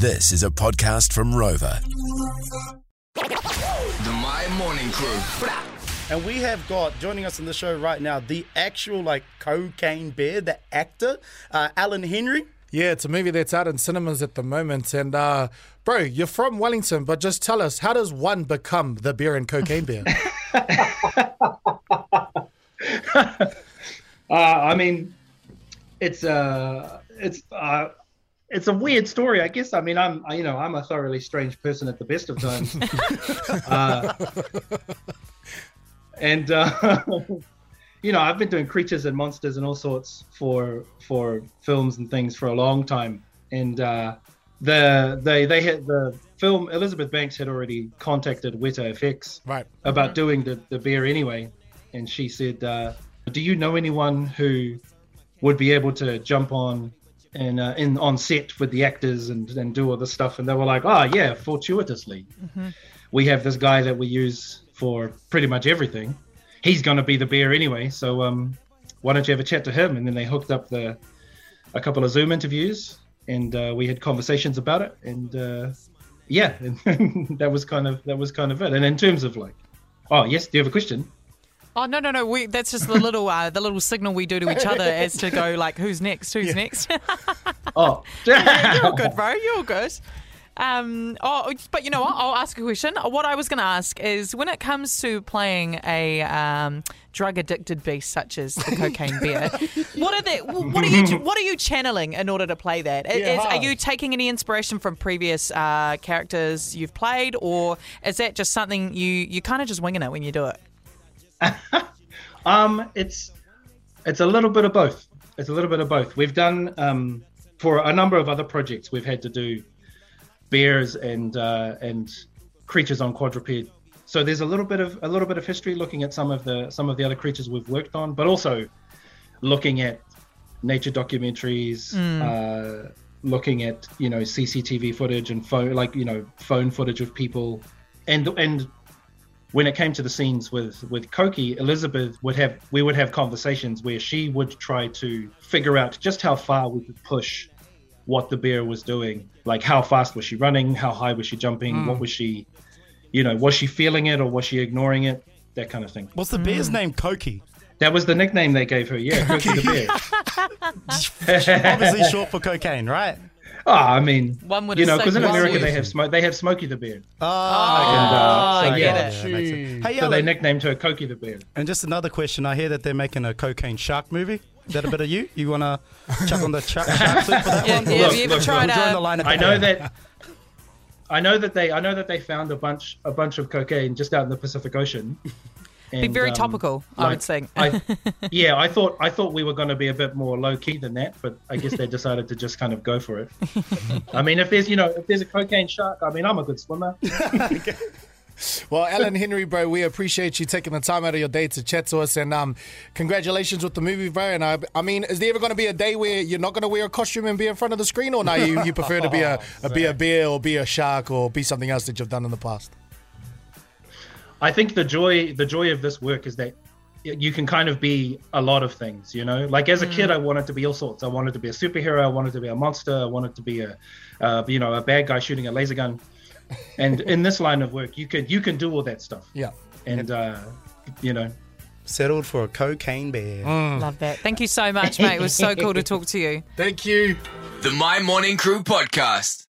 This is a podcast from Rova. The Mai Morning Crew. And we have got joining us on the show right now the actual like cocaine bear, the actor, uh, Allan Henry. Yeah, it's a movie that's out in cinemas at the moment. And, uh, bro, you're from Wellington, but just tell us, how does one become the beer and cocaine bear? Uh, I mean, it's a uh, it's a weird story, I guess. I mean, I'm you know I'm a thoroughly strange person at the best of times, uh, and uh, you know I've been doing creatures and monsters and all sorts for for films and things for a long time, and uh, the they they had the film Elizabeth Banks had already contacted Weta FX right. about doing the, the beer anyway. And she said, uh, Do you know anyone who would be able to jump on and uh, in on set with the actors and, and do all this stuff? And they were like, Oh, yeah, fortuitously. We have this guy that we use for pretty much everything. He's going to be the bear anyway. So um, why don't you have a chat to him? And then they hooked up the a couple of Zoom interviews and uh, we had conversations about it. And uh, yeah, and that was kind of that was kind of it. And in terms of like, oh yes, do you have a question? Oh no no no! We, that's just the little uh, the little signal we do to each other as to go like who's next, who's next. Oh, You're good, bro. You're good. Um, oh, but you know what? I'll ask a question. What I was going to ask is when it comes to playing a um, drug addicted beast such as the cocaine bear, what are they? What are you? What are you channeling in order to play that? Is- Yeah. are you taking any inspiration from previous uh, characters you've played, or is that just something you you kind of just winging it when you do it? Um, it's it's a little bit of both. It's a little bit of both. We've done um, for a number of other projects. We've had to do bears and uh, and creatures on quadruped. So there's a little bit of a little bit of history looking at some of the some of the other creatures we've worked on, but also looking at nature documentaries, uh, looking at you know CCTV footage and phone like you know phone footage of people, and and when it came to the scenes with with Koki, Elizabeth would have we would have conversations where she would try to figure out just how far we could push what the bear was doing. Like how fast was she running? How high was she jumping? What hmm. was she, you know, was she feeling it or was she ignoring it? That kind of thing. What's the bear's hmm. name? Koki. That was the nickname they gave her. Yeah, Koki the bear. Obviously short for cocaine, right? Oh, I mean, One would you know, because in America they have smoke. They have Smokey the bear. Oh, And, uh, so, I yeah. get it. that makes sense. Hey, So they nicknamed her Koki the bear. and just another question. I hear that they're making a cocaine shark movie. Is that a bit of you? You want to chuck on the shark, shark suit for that Yeah, one? yeah, Look, have you ever look, tried We'll the uh, line I know that. I know that they. I know that they found a bunch, a bunch of cocaine just out in the Pacific Ocean. Be very um, topical? I would like, think. I, yeah, I thought I thought we were going to be a bit more low key than that, but I guess they decided to just kind of go for it. I mean, if there's you know if there's a cocaine shark, I mean, I'm a good swimmer. Well, Allan Henry, bro, we appreciate you taking the time out of your day to chat to us, and um, congratulations with the movie, bro. And I, I mean, is there ever going to be a day where you're not going to wear a costume and be in front of the screen, or now you, you prefer to be a, a be a bear or be a shark or be something else that you've done in the past? I think the joy the joy of this work is that you can kind of be a lot of things, you know. Like as a kid, I wanted to be all sorts. I wanted to be a superhero. I wanted to be a monster. I wanted to be a, uh, you know, a bad guy shooting a laser gun. And in this line of work, you can you can do all that stuff. Yeah. And uh, you know, Settled for a cocaine bear. Love that. Thank you so much, mate. It was so cool to talk to you. Thank you. The Mai Morning Crew podcast.